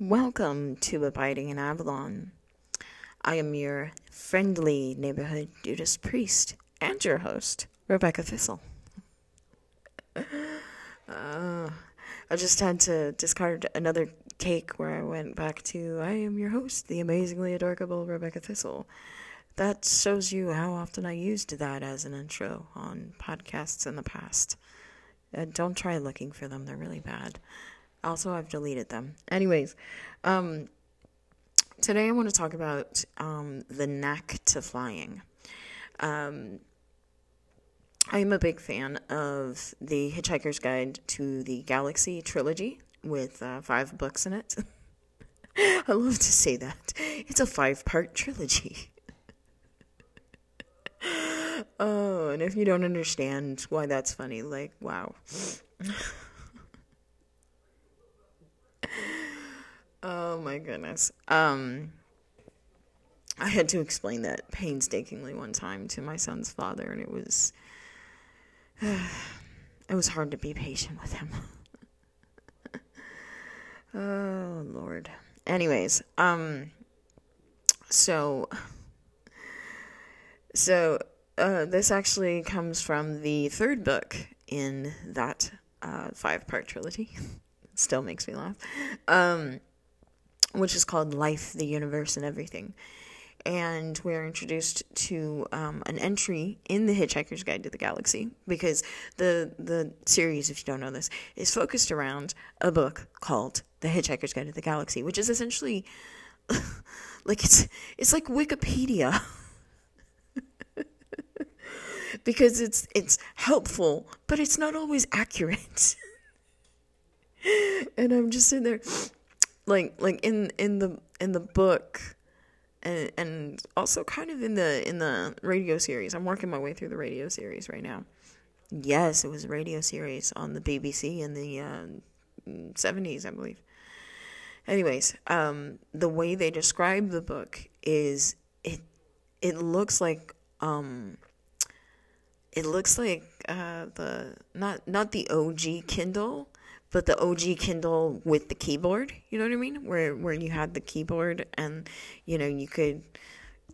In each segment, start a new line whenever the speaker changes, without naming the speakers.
Welcome to Abiding in Avalon. I am your friendly neighborhood Judas priest and your host, Rebecca Thistle. Uh, I just had to discard another take where I went back to I am your host, the amazingly adorable Rebecca Thistle. That shows you how often I used that as an intro on podcasts in the past. Uh, don't try looking for them, they're really bad. Also, I've deleted them. Anyways, um, today I want to talk about um, the knack to flying. Um, I am a big fan of the Hitchhiker's Guide to the Galaxy trilogy with uh, five books in it. I love to say that. It's a five part trilogy. oh, and if you don't understand why that's funny, like, wow. oh my goodness. Um, I had to explain that painstakingly one time to my son's father, and it was it was hard to be patient with him. oh Lord. Anyways, um, so so uh, this actually comes from the third book in that uh, five-part trilogy. Still makes me laugh. Um, which is called Life, the Universe, and Everything and we're introduced to um, an entry in the Hitchhiker's Guide to the Galaxy because the the series, if you don't know this, is focused around a book called The Hitchhiker's Guide to the Galaxy, which is essentially like it's it's like Wikipedia. because it's it's helpful, but it's not always accurate. and I'm just sitting there like like in in the in the book and and also kind of in the in the radio series. I'm working my way through the radio series right now. Yes, it was a radio series on the BBC in the uh, 70s, I believe. Anyways, um, the way they describe the book is it it looks like um, it looks like uh, the not not the OG Kindle, but the OG Kindle with the keyboard, you know what I mean? Where where you had the keyboard and you know you could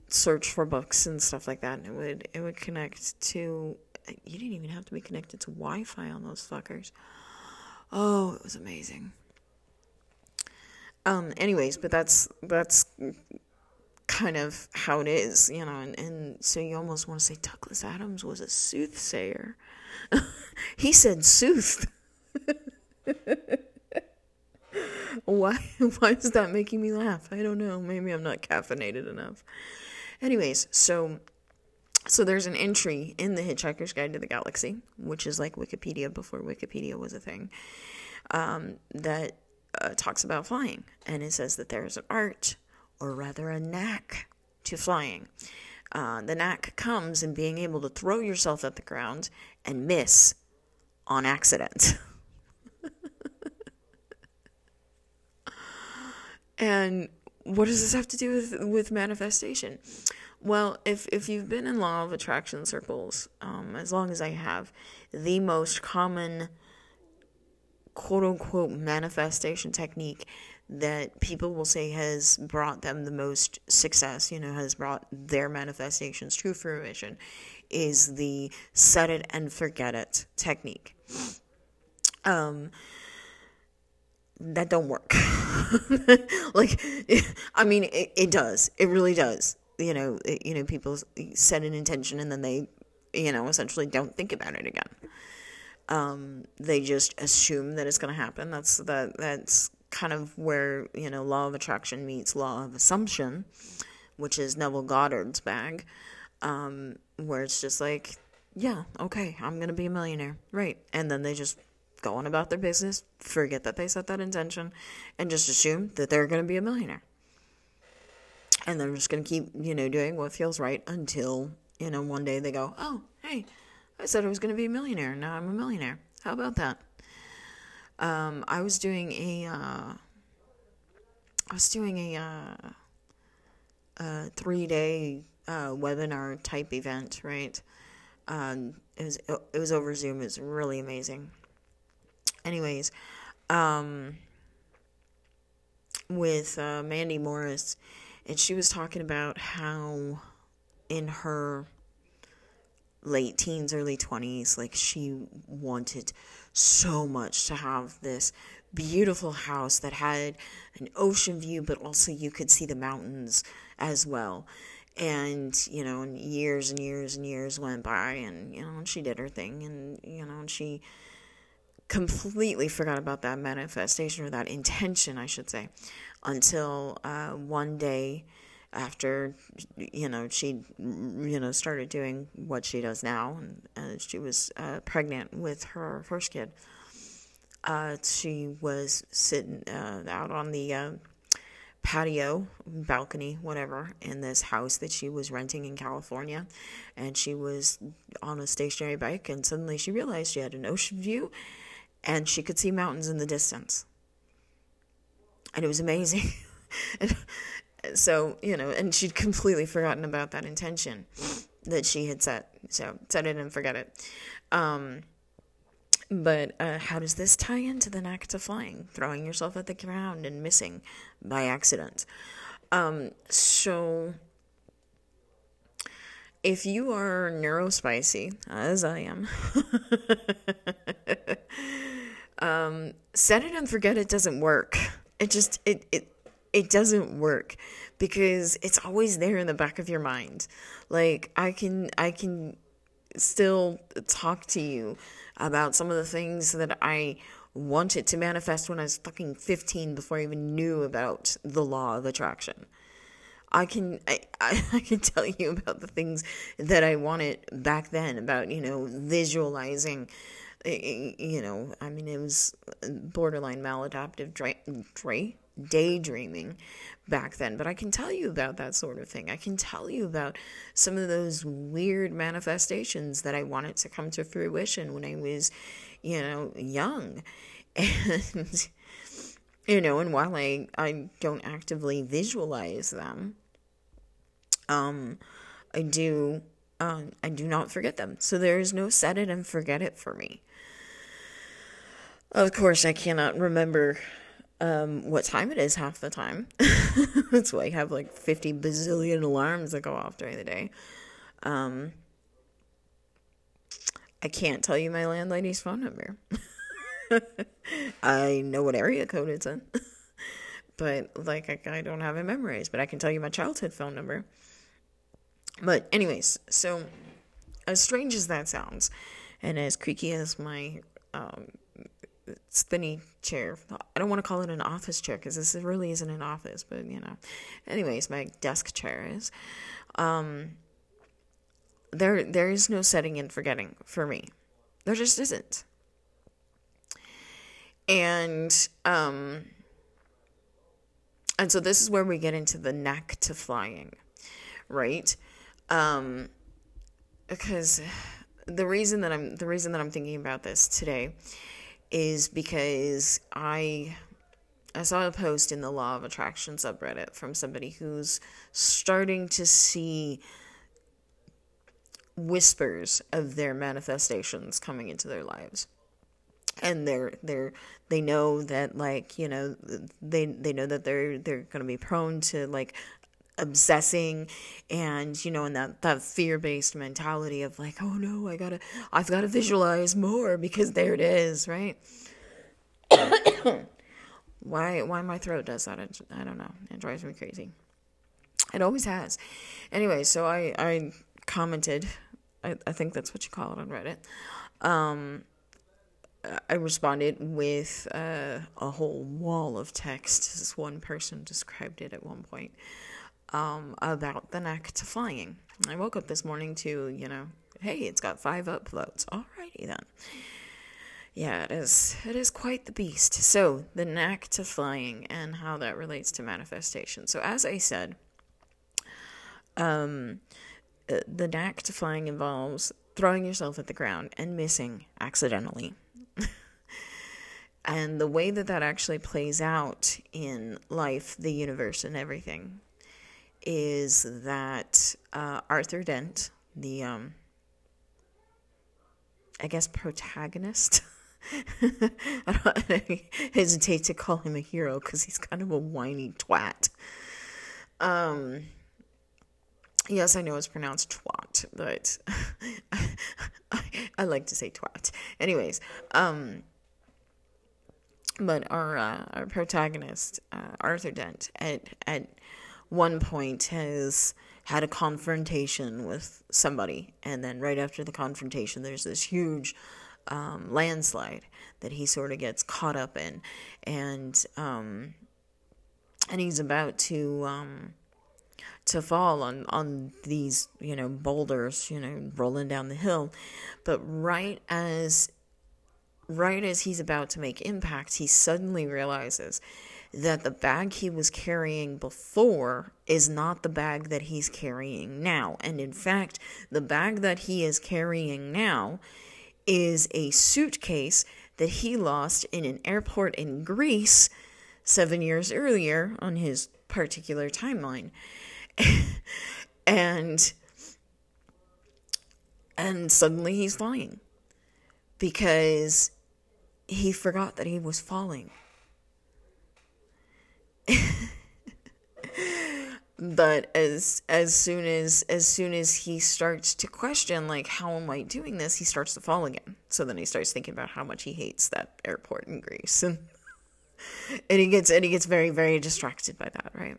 search for books and stuff like that, and it would it would connect to. You didn't even have to be connected to Wi-Fi on those fuckers. Oh, it was amazing. Um. Anyways, but that's that's kind of how it is, you know, and, and so you almost want to say Douglas Adams was a soothsayer. he said sooth. why why is that making me laugh? I don't know. Maybe I'm not caffeinated enough. Anyways, so so there's an entry in the Hitchhiker's Guide to the Galaxy, which is like Wikipedia before Wikipedia was a thing, um, that uh, talks about flying, and it says that there's an art, or rather a knack, to flying. Uh, the knack comes in being able to throw yourself at the ground and miss on accident. And what does this have to do with with manifestation? Well, if if you've been in law of attraction circles, um, as long as I have, the most common quote unquote manifestation technique that people will say has brought them the most success, you know, has brought their manifestations to fruition, is the set it and forget it technique. Um, that don't work. like, I mean, it, it does. It really does. You know, it, you know, people set an intention and then they, you know, essentially don't think about it again. Um, they just assume that it's going to happen. That's that. That's kind of where you know law of attraction meets law of assumption, which is Neville Goddard's bag, um, where it's just like, yeah, okay, I'm gonna be a millionaire, right? And then they just go on about their business, forget that they set that intention, and just assume that they're going to be a millionaire. And they're just going to keep, you know, doing what feels right until, you know, one day they go, oh, hey, I said I was going to be a millionaire. Now I'm a millionaire. How about that? Um, I was doing a, uh, I was doing a, uh, a three day uh, webinar type event, right? Um, it was it was over Zoom. It was really amazing anyways, um, with uh, Mandy Morris, and she was talking about how in her late teens, early 20s, like she wanted so much to have this beautiful house that had an ocean view, but also you could see the mountains as well. And, you know, and years and years and years went by, and, you know, and she did her thing, and, you know, and she completely forgot about that manifestation or that intention, I should say, until uh, one day after you know she you know started doing what she does now and uh, she was uh, pregnant with her first kid. Uh, she was sitting uh, out on the uh, patio balcony whatever in this house that she was renting in california and she was on a stationary bike and suddenly she realized she had an ocean view and she could see mountains in the distance. And it was amazing. So you know and she'd completely forgotten about that intention that she had set. So set it and forget it. Um, but uh, how does this tie into the act of flying? Throwing yourself at the ground and missing by accident. Um, so if you are neurospicy as i am um, set it and forget it doesn't work it just it, it it doesn't work because it's always there in the back of your mind. Like I can I can still talk to you about some of the things that I wanted to manifest when I was fucking 15 before I even knew about the law of attraction. I can I, I, I can tell you about the things that I wanted back then about, you know, visualizing you know, I mean it was borderline maladaptive dra- dra- daydreaming back then, but I can tell you about that sort of thing. I can tell you about some of those weird manifestations that I wanted to come to fruition when I was, you know, young. And, you know, and while I, I don't actively visualize them, um, I do, uh, I do not forget them. So there is no set it and forget it for me. Of course, I cannot remember um, what time it is half the time. That's why I have like 50 bazillion alarms that go off during the day. Um, I can't tell you my landlady's phone number. I know what area code it's in. but like I, I don't have it memorized, but I can tell you my childhood phone number. But anyways, so as strange as that sounds, and as creaky as my um, spinny chair. I don't want to call it an office chair because this really isn't an office, but you know. Anyways, my desk chair is. Um, there, there is no setting and forgetting for me. There just isn't. And um, and so this is where we get into the knack to flying, right? Um, because the reason that I'm the reason that I'm thinking about this today is because I I saw a post in the Law of Attraction subreddit from somebody who's starting to see whispers of their manifestations coming into their lives. And they're they're they know that like, you know, they they know that they're they're going to be prone to like obsessing and you know and that that fear-based mentality of like oh no i gotta i've gotta visualize more because there it is right? Why why my throat does that I, don't know. It drives me crazy. It always has. Anyway so i i commented i, I think that's what you call it on reddit um I responded with uh, a whole wall of text, as one person described it at one point um, about the knack to flying. I woke up this morning to, you know, hey, it's got five upvotes. Alrighty then. Yeah, it is. It is quite the beast. So, the knack to flying and how that relates to manifestation. So, as I said, um, uh, the knack to flying involves throwing yourself at the ground and missing accidentally. and the way that that actually plays out in life, the universe, and everything is that uh, Arthur Dent, the um, I guess protagonist I don't hesitate to call him a hero because he's kind of a whiny twat. Um, yes, I know it's pronounced twat, but I, I, like to say twat. Anyways, um, but our uh, our protagonist, uh, Arthur Dent, at at one point has had a confrontation with somebody, and then right after the confrontation, there's this huge um, landslide that he sort of gets caught up in, and um, and he's about to um, to fall on on these you know boulders, you know, rolling down the hill, but right as right as he's about to make impact, he suddenly realizes that the bag he was carrying before is not the bag that he's carrying now. And in fact, the bag that he is carrying now is a suitcase that he lost in an airport in Greece seven years earlier on his particular timeline. and and suddenly he's flying because he forgot that he was falling. but as as soon as as soon as he starts to question like how am i doing this he starts to fall again. So then he starts thinking about how much he hates that airport in greece. And and he gets and he gets very very distracted by that right?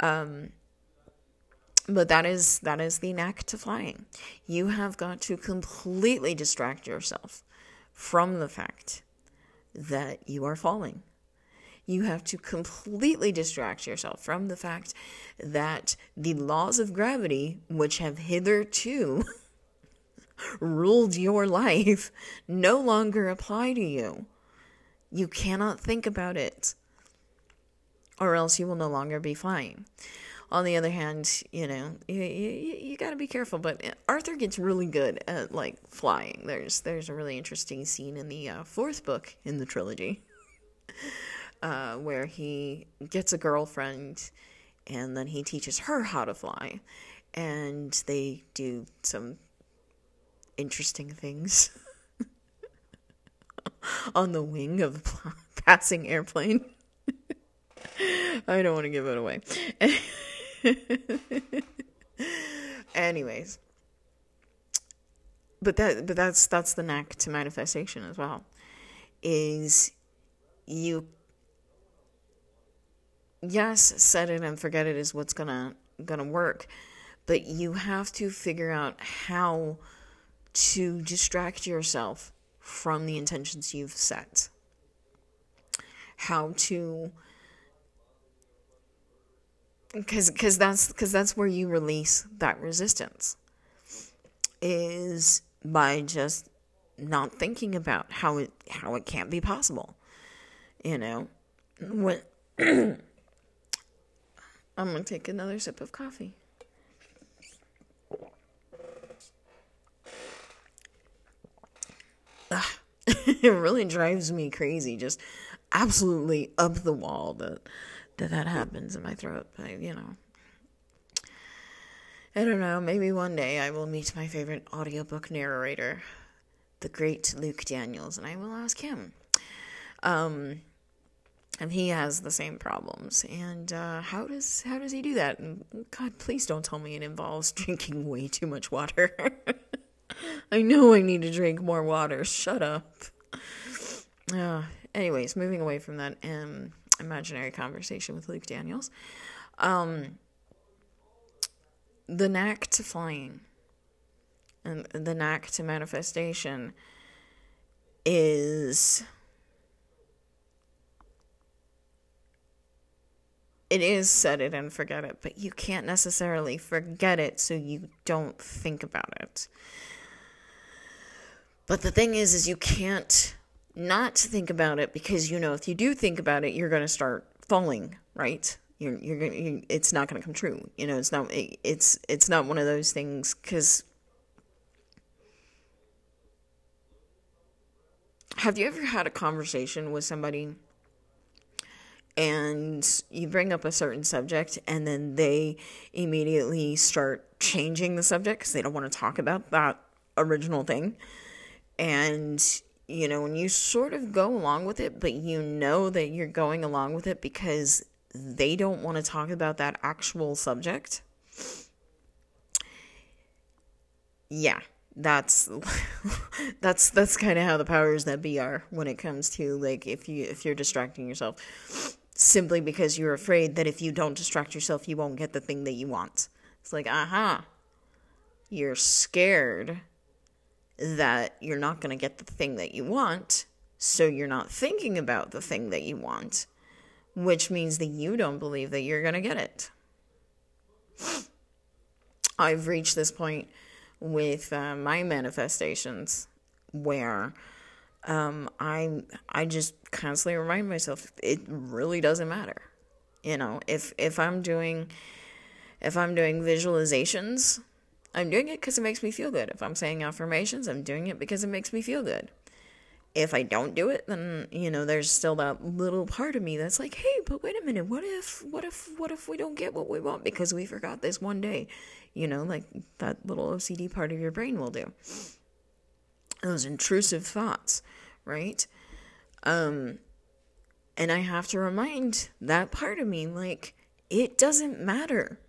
Um but that is that is the knack to flying. You have got to completely distract yourself from the fact that you are falling you have to completely distract yourself from the fact that the laws of gravity, which have hitherto ruled your life, no longer apply to you. You cannot think about it, or else you will no longer be flying. On the other hand, you know, you, you, you got to be careful. But Arthur gets really good at like flying. There's there's a really interesting scene in the uh, fourth book in the trilogy uh, where he gets a girlfriend and then he teaches her how to fly. And they do some interesting things on the wing of a passing airplane. I don't want to give it away. Anyways, but that but that's that's the knack to manifestation as well. Is you yes, set it and forget it is what's gonna gonna work, but you have to figure out how to distract yourself from the intentions you've set. How to because because that's because that's where you release that resistance is by just not thinking about how it how it can't be possible you know when I'm gonna take another sip of coffee. it really drives me crazy, just absolutely up the wall that that that happens in my throat. But you know, I don't know. Maybe one day I will meet my favorite audiobook narrator, the great Luke Daniels, and I will ask him. Um, and he has the same problems. And uh, how does how does he do that? And God, please don't tell me it involves drinking way too much water. I know I need to drink more water. Shut up. Uh, anyways, moving away from that um, imaginary conversation with Luke Daniels, um, the knack to flying and the knack to manifestation is it is set it and forget it, but you can't necessarily forget it so you don't think about it. But the thing is is you can't not think about it because you know if you do think about it, you're going to start falling, right? You're you're going you, it's not going to come true. You know, it's not it, it's it's not one of those things cuz Have you ever had a conversation with somebody and you bring up a certain subject and then they immediately start changing the subject because they don't want to talk about that original thing and you know, when you sort of go along with it, but you know that you're going along with it because they don't want to talk about that actual subject. Yeah, that's that's that's kind of how the powers that be are when it comes to like if you if you're distracting yourself simply because you're afraid that if you don't distract yourself you won't get the thing that you want. It's like, "Aha. Uh-huh. You're scared that you're not going to get the thing that you want, so you're not thinking about the thing that you want, which means that you don't believe that you're going to get it. I've reached this point with uh, my manifestations where um, I I just constantly remind myself it really doesn't matter. You know, if if I'm doing if I'm doing visualizations I'm doing it because it makes me feel good. If I'm saying affirmations, I'm doing it because it makes me feel good. If I don't do it, then you know there's still that little part of me that's like, "Hey, but wait a minute. What if what if what if we don't get what we want because we forgot this one day?" You know, like that little OCD part of your brain will do. Those intrusive thoughts, right? Um and I have to remind that part of me like it doesn't matter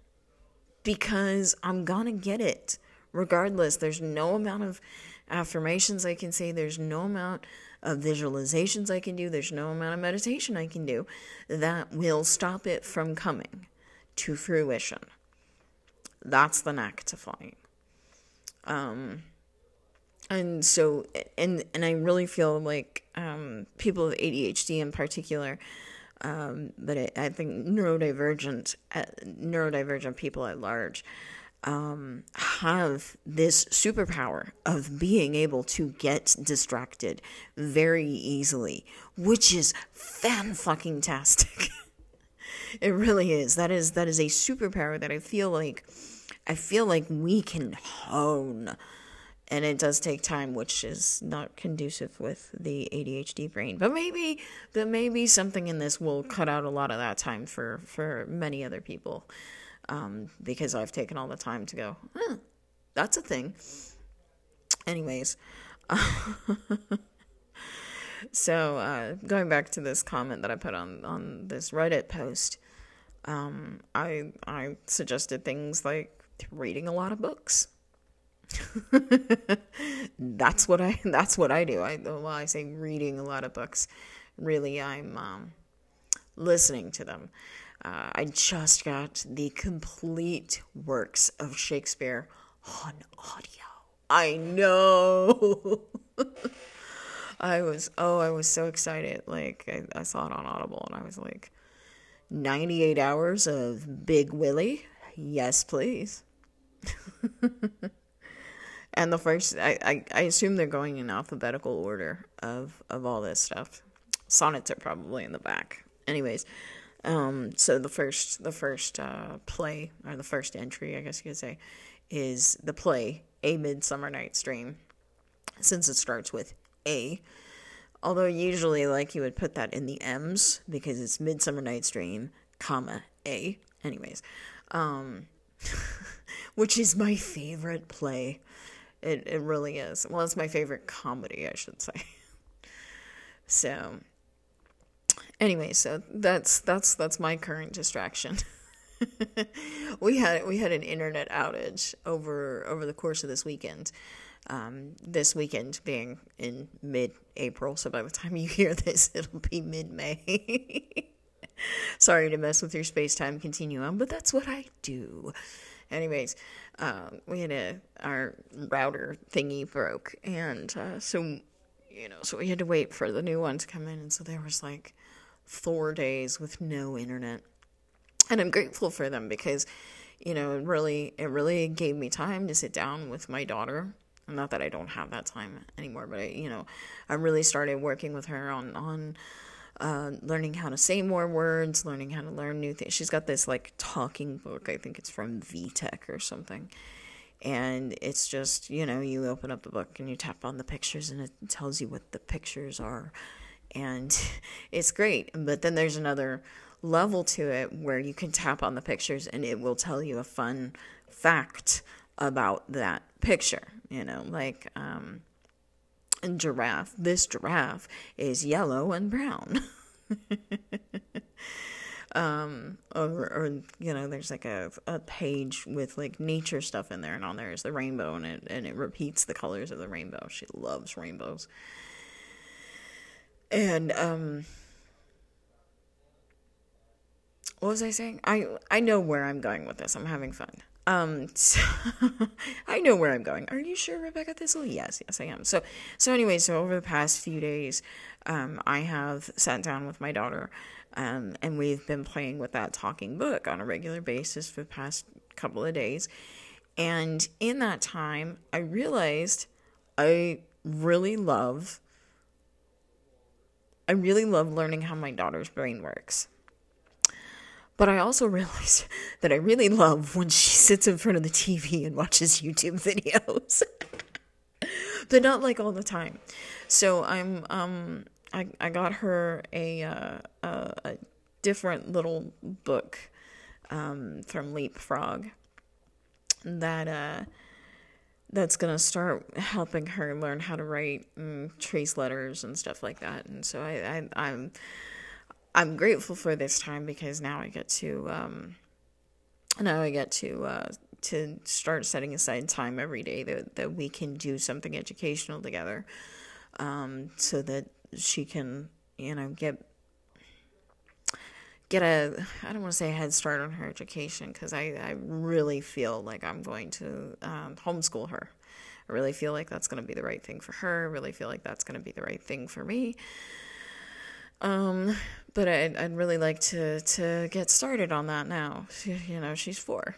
because I'm gonna get it regardless. There's no amount of affirmations I can say, there's no amount of visualizations I can do, there's no amount of meditation I can do that will stop it from coming to fruition. That's the knack to flying. Um, and so, and and I really feel like um, people with ADHD in particular um, but it, I think neurodivergent uh, neurodivergent people at large um, have this superpower of being able to get distracted very easily, which is fan fucking tastic. it really is. That is that is a superpower that I feel like I feel like we can hone and it does take time which is not conducive with the ADHD brain. But maybe but maybe something in this will cut out a lot of that time for for many other people um, because I've taken all the time to go that's a thing. Anyways so uh, going back to this comment that I put on on this Reddit post um, I I suggested things like reading a lot of books that's what I that's what I do. I well I say reading a lot of books. Really, I'm um, listening to them. Uh, I just got the complete works of Shakespeare on audio. I know. I was oh I was so excited. Like I, I saw it on Audible and I was like, ninety eight hours of Big Willie. Yes, please. and the first I, I, I assume they're going in alphabetical order of of all this stuff. Sonnets are probably in the back. Anyways um so the first the first uh play or the first entry i guess you could say is the play a midsummer night's dream since it starts with a. Although usually like you would put that in the m's because it's midsummer night's dream comma a. Anyways um which is my favorite play it it really is. Well, it's my favorite comedy, I should say. so anyway, so that's that's that's my current distraction. we had we had an internet outage over over the course of this weekend. Um, this weekend being in mid April, so by the time you hear this, it'll be mid May. Sorry to mess with your space time continuum, but that's what I do. Anyways, um, we had a our router thingy broke, and uh, so you know, so we had to wait for the new one to come in, and so there was like four days with no internet, and I'm grateful for them because you know it really it really gave me time to sit down with my daughter. Not that I don't have that time anymore, but I, you know, I really started working with her on on uh, learning how to say more words, learning how to learn new things. She's got this like talking book. I think it's from VTech or something. And it's just, you know, you open up the book and you tap on the pictures and it tells you what the pictures are. And it's great. But then there's another level to it where you can tap on the pictures and it will tell you a fun fact about that picture, you know, like um giraffe. This giraffe is yellow and brown. um, or, or, you know, there's like a, a page with like nature stuff in there, and on there is the rainbow, and it, and it repeats the colors of the rainbow. She loves rainbows. And, um, what was I saying? I I know where I'm going with this. I'm having fun. Um, so I know where I'm going. Are you sure, Rebecca Thistle? Yes, yes, I am. So, so anyway, so over the past few days, um, I have sat down with my daughter, um, and we've been playing with that talking book on a regular basis for the past couple of days. And in that time, I realized I really love, I really love learning how my daughter's brain works. But I also realized that I really love when she sits in front of the TV and watches YouTube videos. but not like all the time. So I'm um I I got her a uh, a, a different little book um from Leapfrog that uh that's gonna start helping her learn how to write and trace letters and stuff like that. And so I, I I'm I'm grateful for this time because now I get to um, now I get to uh, to start setting aside time every day that that we can do something educational together, um, so that she can you know get get a I don't want to say a head start on her education because I I really feel like I'm going to um, homeschool her. I really feel like that's going to be the right thing for her. I really feel like that's going to be the right thing for me. Um, but I'd, I'd really like to, to get started on that now. You know, she's four.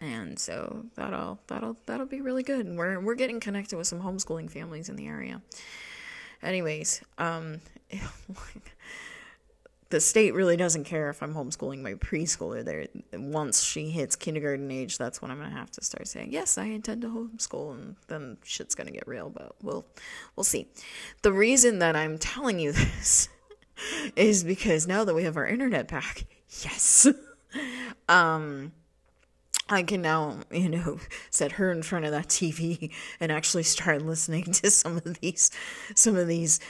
And so that'll that'll that'll be really good. And we're we're getting connected with some homeschooling families in the area. Anyways, um the state really doesn't care if I'm homeschooling my preschooler there. Once she hits kindergarten age, that's when I'm gonna have to start saying, Yes, I intend to homeschool and then shit's gonna get real, but we'll we'll see. The reason that I'm telling you this is because now that we have our internet back, yes, um, I can now, you know, set her in front of that TV and actually start listening to some of these, some of these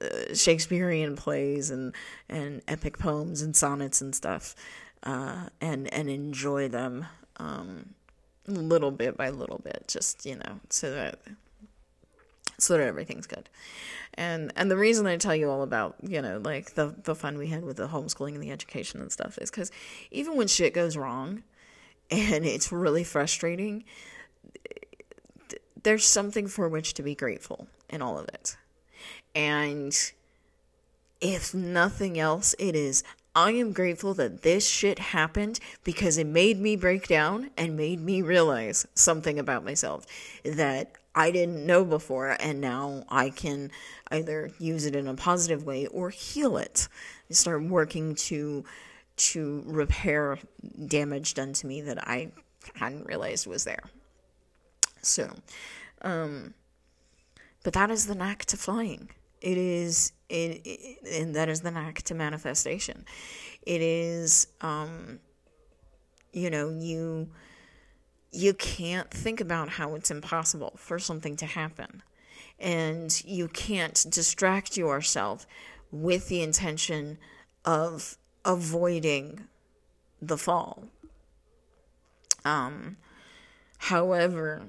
uh, Shakespearean plays and and epic poems and sonnets and stuff, uh, and and enjoy them, um, little bit by little bit, just you know, so that so that everything's good. And and the reason I tell you all about, you know, like the the fun we had with the homeschooling and the education and stuff is cuz even when shit goes wrong and it's really frustrating, there's something for which to be grateful in all of it. And if nothing else, it is I am grateful that this shit happened because it made me break down and made me realize something about myself that I didn't know before, and now I can either use it in a positive way or heal it. I start working to to repair damage done to me that I hadn't realized was there. So, um, but that is the knack to flying. It is it, it and that is the knack to manifestation. It is, um, you know, you you can't think about how it's impossible for something to happen. And you can't distract yourself with the intention of avoiding the fall. Um, however,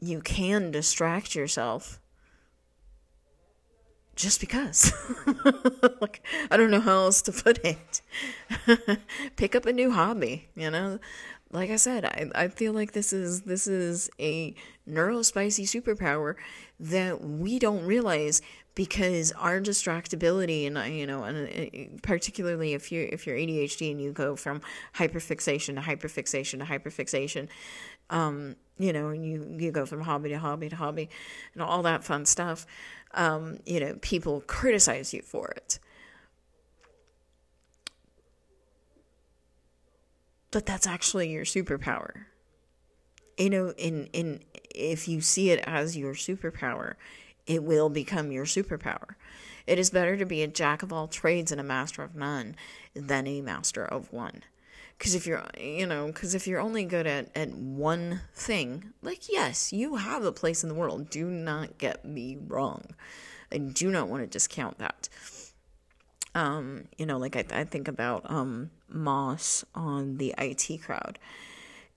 you can distract yourself just because. like, I don't know how else to put it. Pick up a new hobby, you know? like I said, I, I feel like this is this is a neurospicy superpower that we don't realize because our distractibility and you know and uh, particularly if you if you're ADHD and you go from hyperfixation to hyperfixation to hyperfixation um you know and you you go from hobby to hobby to hobby and all that fun stuff um you know people criticize you for it but that's actually your superpower. You know, in in if you see it as your superpower, it will become your superpower. It is better to be a jack of all trades and a master of none than a master of one. Because if you're you know because if you're only good at at one thing like yes you have a place in the world. Do not get me wrong. I do not want to discount that. Um you know like i, I think about um moss on the IT Crowd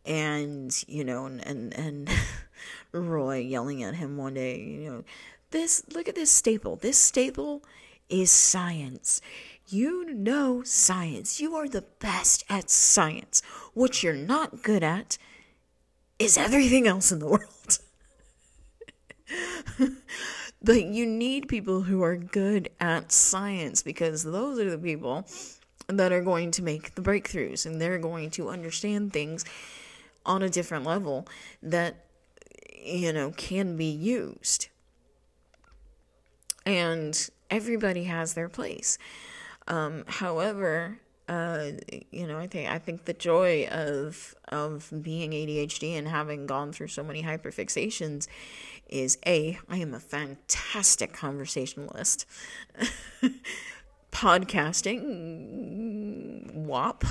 and you know and and, and roy yelling at him one day you know this look at this staple. This staple is science you know science. You are the best at science. What you're not good at is everything else in the world. but you need people who are good at science because those are the people that are going to make the breakthroughs and they're going to understand things on a different level that you know can be used and everybody has their place um, however, uh, you know, I think I think the joy of of being ADHD and having gone through so many hyperfixations is a I am a fantastic conversationalist. Podcasting, WAP.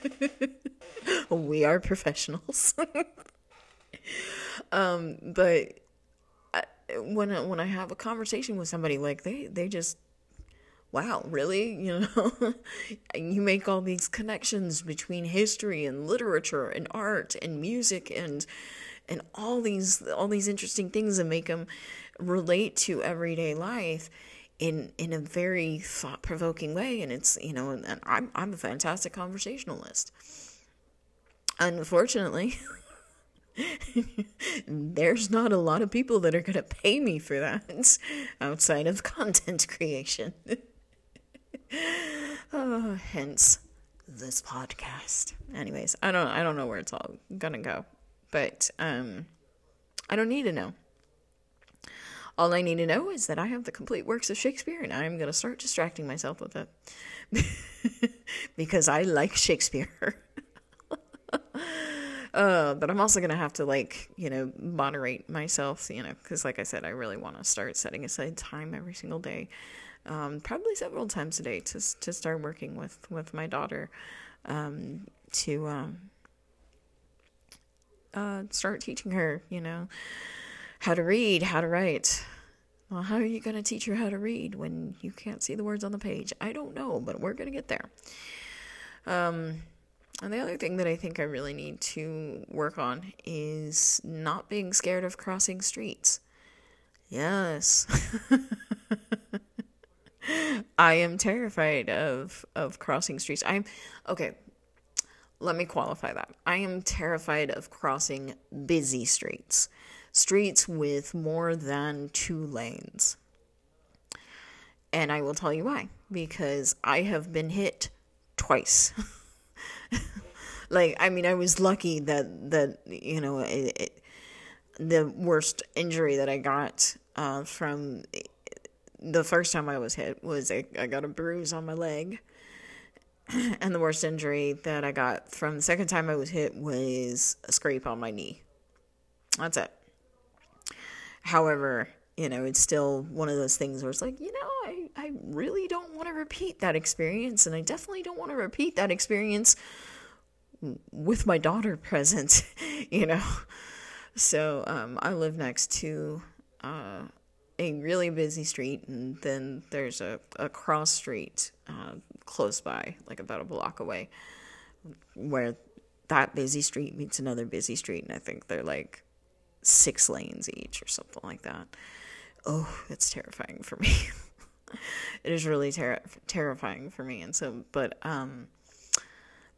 we are professionals. um, but I, when when I have a conversation with somebody, like they they just wow, really? You know, you make all these connections between history and literature and art and music and and all these all these interesting things that make them relate to everyday life in in a very thought provoking way. And it's you know, and I'm I'm a fantastic conversationalist. Unfortunately. there's not a lot of people that are going to pay me for that outside of content creation. oh, hence this podcast. Anyways, I don't I don't know where it's all gonna go. But um I don't need to know. All I need to know is that I have the complete works of Shakespeare and I'm gonna start distracting myself with it. because I like Shakespeare. uh, but I'm also gonna have to like you know moderate myself, you know, because like I said, I really want to start setting aside time every single day um, probably several times a day to to start working with with my daughter um, to um, uh, start teaching her, you know, how to read, how to write. Well, how are you going to teach her how to read when you can't see the words on the page? I don't know, but we're going to get there. Um, and the other thing that I think I really need to work on is not being scared of crossing streets. Yes. I am terrified of of crossing streets. I'm okay. Let me qualify that. I am terrified of crossing busy streets. Streets with more than two lanes. And I will tell you why. Because I have been hit twice. like I mean I was lucky that that you know it, it, the worst injury that I got uh, from the first time I was hit was I, got a bruise on my leg. And the worst injury that I got from the second time I was hit was a scrape on my knee. That's it. However, you know, it's still one of those things where it's like, you know, I, I really don't want to repeat that experience. And I definitely don't want to repeat that experience with my daughter present, you know. So um, I live next to uh, a really busy street, and then there's a, a cross street uh, close by, like about a block away, where that busy street meets another busy street, and I think they're like six lanes each or something like that. Oh, it's terrifying for me. it is really ter- terrifying for me, and so, but um,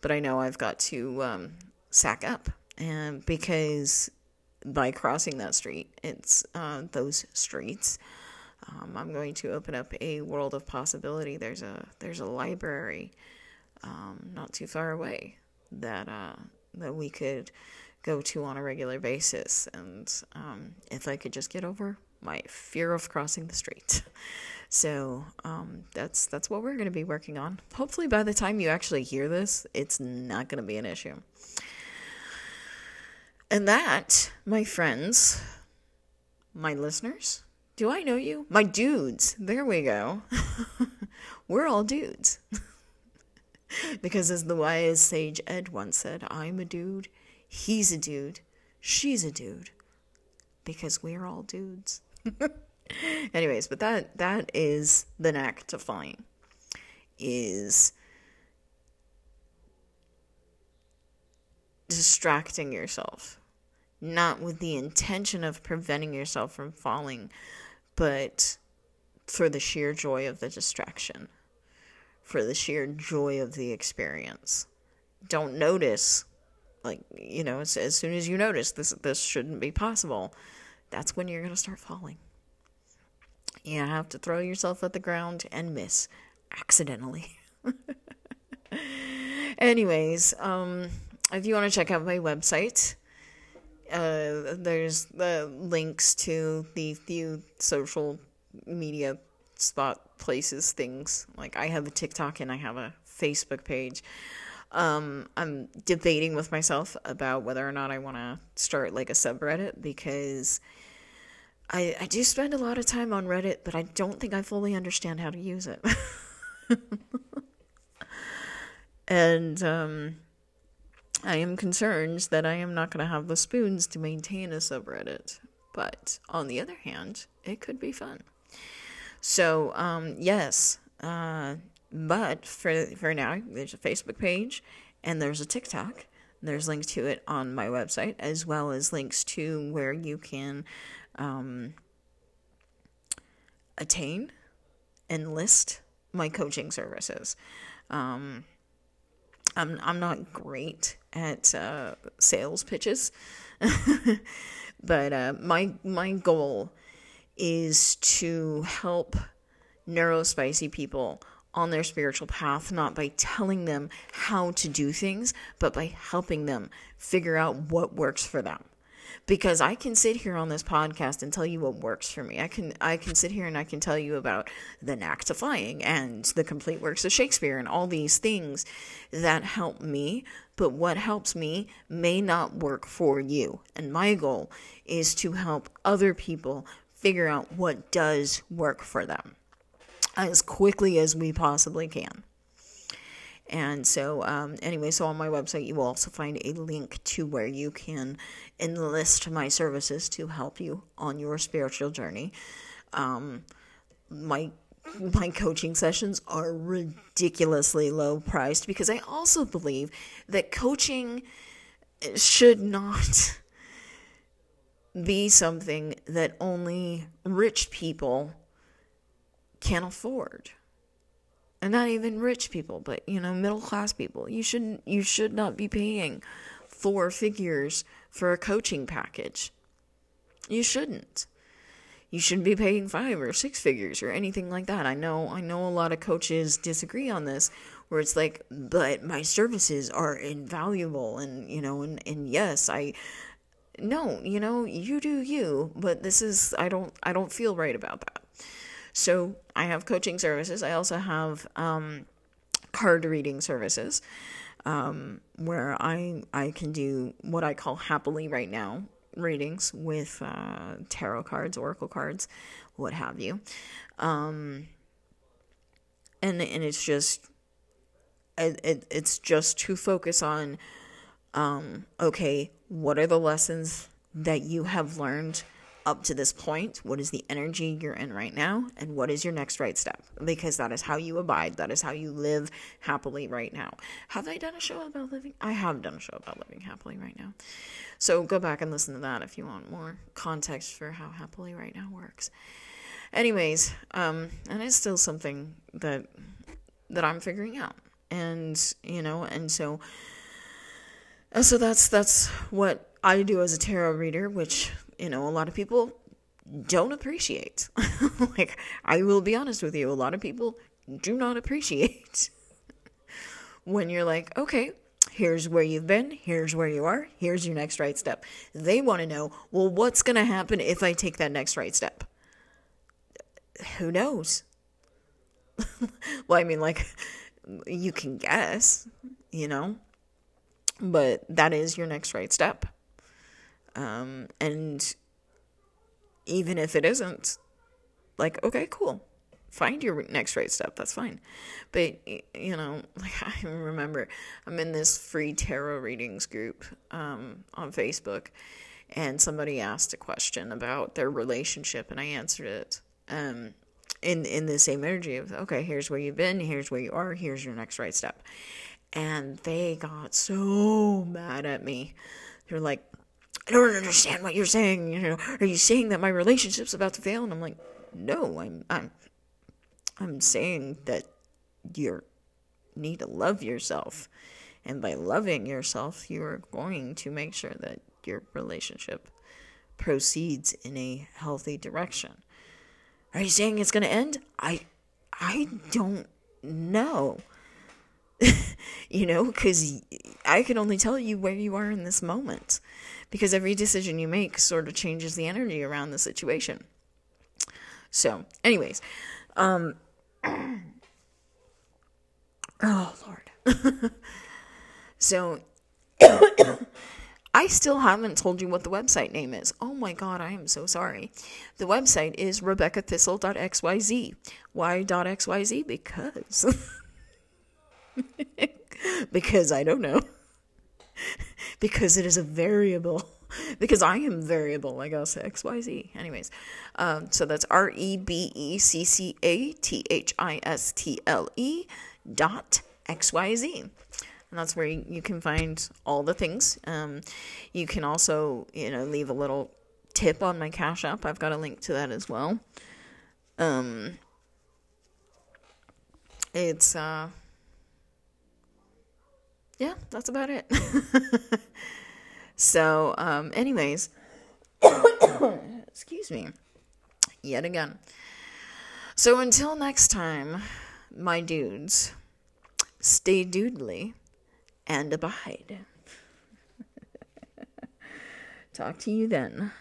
but I know I've got to um, sack up, and because by crossing that street, it's uh, those streets. Um, I'm going to open up a world of possibility. There's a there's a library um, not too far away that uh, that we could go to on a regular basis, and um, if I could just get over my fear of crossing the street. So um, that's that's what we're going to be working on. Hopefully, by the time you actually hear this, it's not going to be an issue. And that, my friends, my listeners, do I know you? My dudes. There we go. We're all dudes. because as the wise sage Ed once said, I'm a dude, he's a dude, she's a dude. Because we're all dudes. Anyways, but that that is the knack to flying. Is distracting yourself. Not with the intention of preventing yourself from falling, but for the sheer joy of the distraction for the sheer joy of the experience. Don't notice, like, you know, as, as soon as you notice this, this shouldn't be possible, that's when you're going to start falling. You have to throw yourself at the ground and miss accidentally. Anyways, um, if you want to check out my website, uh, there's the links to the few social media spot places things. Like I have a TikTok and I have a Facebook page. Um, I'm debating with myself about whether or not I want to start like a subreddit because I I do spend a lot of time on Reddit, but I don't think I fully understand how to use it. and um, I am concerned that I am not going to have the spoons to maintain a subreddit. But on the other hand, it could be fun. So, um, yes, uh, but for for now, there's a Facebook page and there's a TikTok. There's links to it on my website as well as links to where you can um, attain and list my coaching services. Um, I'm I'm not great at uh, sales pitches, but uh, my my goal is to help neurospicy people on their spiritual path, not by telling them how to do things, but by helping them figure out what works for them. Because I can sit here on this podcast and tell you what works for me. I can I can sit here and I can tell you about the knack to flying and the complete works of Shakespeare and all these things that help me, but what helps me may not work for you. And my goal is to help other people figure out what does work for them as quickly as we possibly can. And so, um, anyway, so on my website, you will also find a link to where you can enlist my services to help you on your spiritual journey. Um, my my coaching sessions are ridiculously low priced because I also believe that coaching should not be something that only rich people can afford. And not even rich people, but you know, middle class people. You shouldn't you should not be paying four figures for a coaching package. You shouldn't. You shouldn't be paying five or six figures or anything like that. I know I know a lot of coaches disagree on this where it's like, but my services are invaluable and you know, and, and yes, I no, you know, you do you, but this is I don't I don't feel right about that. So I have coaching services. I also have um, card reading services um, where I I can do what I call happily right now readings with uh, tarot cards, oracle cards, what have you. Um, and and it's just it, it it's just to focus on um, okay what are the lessons that you have learned up to this point? What is the energy you're in right now? And what is your next right step? Because that is how you abide. That is how you live happily right now. Have I done a show about living? I have done a show about living happily right now. So go back and listen to that if you want more context for how happily right now works. Anyways, um, and it's still something that that I'm figuring out. And, you know, and so so that's that's what I do as a tarot reader, which you know a lot of people don't appreciate. like I will be honest with you, a lot of people do not appreciate when you're like, okay, here's where you've been, here's where you are, here's your next right step. They want to know, well, what's going to happen if I take that next right step? Who knows? well, I mean, like, you can guess, you know? but that is your next right step. Um, and even if it isn't, like, okay, cool. find your next right step. That's fine. But, you know, like I remember I'm in this free tarot readings group um, on Facebook, and somebody asked a question about their relationship, and I answered it. Um, in in the same energy of okay here's where you've been here's where you are here's your next right step and they got so mad at me they're like i don't understand what you're saying you know are you saying that my relationship's about to fail and i'm like no i'm i'm i'm saying that you need to love yourself and by loving yourself you are going to make sure that your relationship proceeds in a healthy direction are you saying it's going to end? I I don't know. you know, because I can only tell you where you are in this moment. Because every decision you make sort of changes the energy around the situation. So, anyways, um, oh Lord. so, I still haven't told you what the website name is. Oh my god, I am so sorry. The website is rebeccathistle.xyz. Why.xyz? Because. because I don't know. because it is a variable. Because I am variable, I guess, XYZ. Anyways, um, so that's R E B E C C A T H I S T L E dot XYZ and that's where you, you can find all the things. Um, you can also, you know, leave a little tip on my Cash App. I've got a link to that as well. Um, it's uh, yeah, that's about it. so, um, anyways, excuse me, yet again. So until next time, my dudes, stay doodly and abide. Talk to you then.